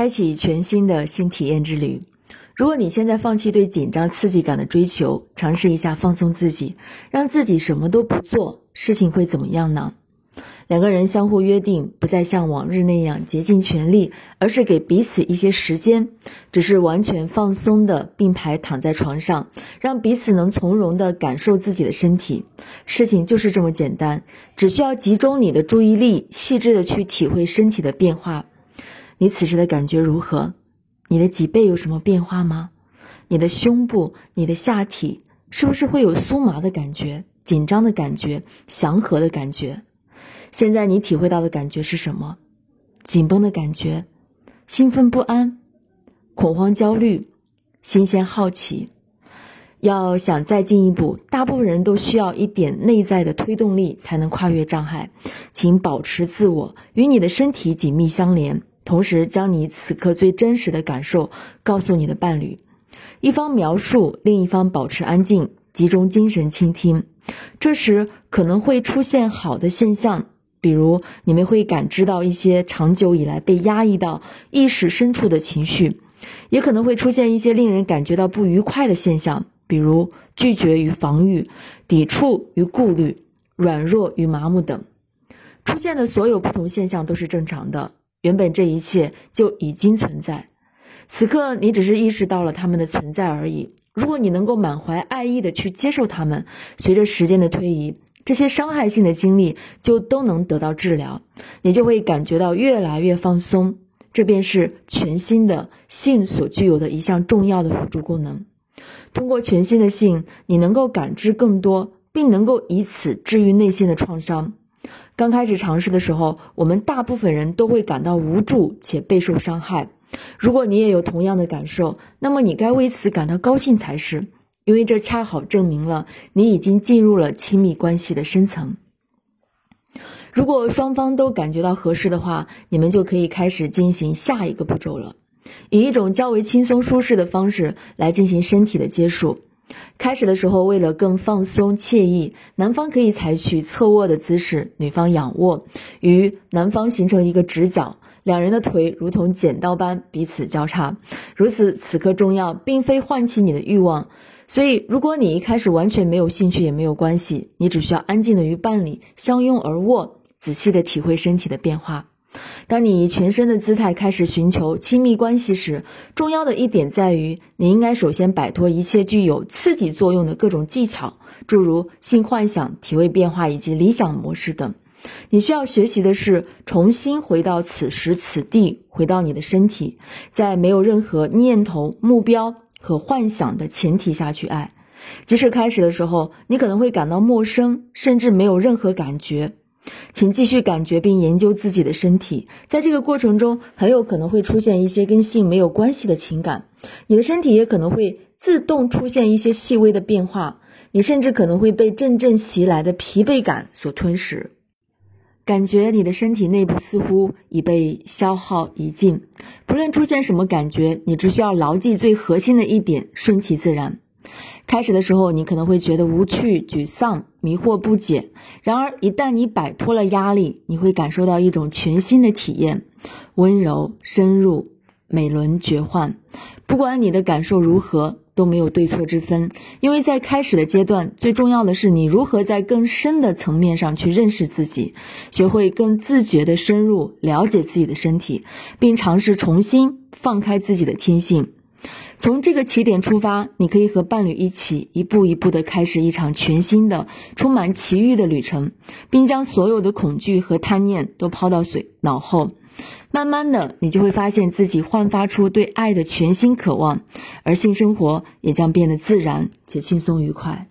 开启全新的新体验之旅。如果你现在放弃对紧张刺激感的追求，尝试一下放松自己，让自己什么都不做，事情会怎么样呢？两个人相互约定，不再像往日那样竭尽全力，而是给彼此一些时间，只是完全放松的并排躺在床上，让彼此能从容的感受自己的身体。事情就是这么简单，只需要集中你的注意力，细致的去体会身体的变化。你此时的感觉如何？你的脊背有什么变化吗？你的胸部、你的下体是不是会有酥麻的感觉、紧张的感觉、祥和的感觉？现在你体会到的感觉是什么？紧绷的感觉，兴奋不安，恐慌焦虑，新鲜好奇。要想再进一步，大部分人都需要一点内在的推动力才能跨越障碍。请保持自我，与你的身体紧密相连，同时将你此刻最真实的感受告诉你的伴侣。一方描述，另一方保持安静，集中精神倾听。这时可能会出现好的现象。比如，你们会感知到一些长久以来被压抑到意识深处的情绪，也可能会出现一些令人感觉到不愉快的现象，比如拒绝与防御、抵触与顾虑、软弱与麻木等。出现的所有不同现象都是正常的，原本这一切就已经存在，此刻你只是意识到了他们的存在而已。如果你能够满怀爱意的去接受他们，随着时间的推移。这些伤害性的经历就都能得到治疗，你就会感觉到越来越放松。这便是全新的性所具有的一项重要的辅助功能。通过全新的性，你能够感知更多，并能够以此治愈内心的创伤。刚开始尝试的时候，我们大部分人都会感到无助且备受伤害。如果你也有同样的感受，那么你该为此感到高兴才是。因为这恰好证明了你已经进入了亲密关系的深层。如果双方都感觉到合适的话，你们就可以开始进行下一个步骤了，以一种较为轻松舒适的方式来进行身体的接触。开始的时候，为了更放松惬意，男方可以采取侧卧的姿势，女方仰卧，与男方形成一个直角，两人的腿如同剪刀般彼此交叉。如此，此刻重要并非唤起你的欲望。所以，如果你一开始完全没有兴趣也没有关系，你只需要安静的与伴侣相拥而卧，仔细的体会身体的变化。当你以全身的姿态开始寻求亲密关系时，重要的一点在于，你应该首先摆脱一切具有刺激作用的各种技巧，诸如性幻想、体位变化以及理想模式等。你需要学习的是重新回到此时此地，回到你的身体，在没有任何念头、目标。和幻想的前提下去爱，即使开始的时候你可能会感到陌生，甚至没有任何感觉，请继续感觉并研究自己的身体。在这个过程中，很有可能会出现一些跟性没有关系的情感，你的身体也可能会自动出现一些细微的变化，你甚至可能会被阵阵袭来的疲惫感所吞噬。感觉你的身体内部似乎已被消耗殆尽，不论出现什么感觉，你只需要牢记最核心的一点：顺其自然。开始的时候，你可能会觉得无趣、沮丧、迷惑不解。然而，一旦你摆脱了压力，你会感受到一种全新的体验：温柔、深入、美轮绝幻。不管你的感受如何。都没有对错之分，因为在开始的阶段，最重要的是你如何在更深的层面上去认识自己，学会更自觉的深入了解自己的身体，并尝试重新放开自己的天性。从这个起点出发，你可以和伴侣一起一步一步的开始一场全新的、充满奇遇的旅程，并将所有的恐惧和贪念都抛到水脑后。慢慢的，你就会发现自己焕发出对爱的全新渴望，而性生活也将变得自然且轻松愉快。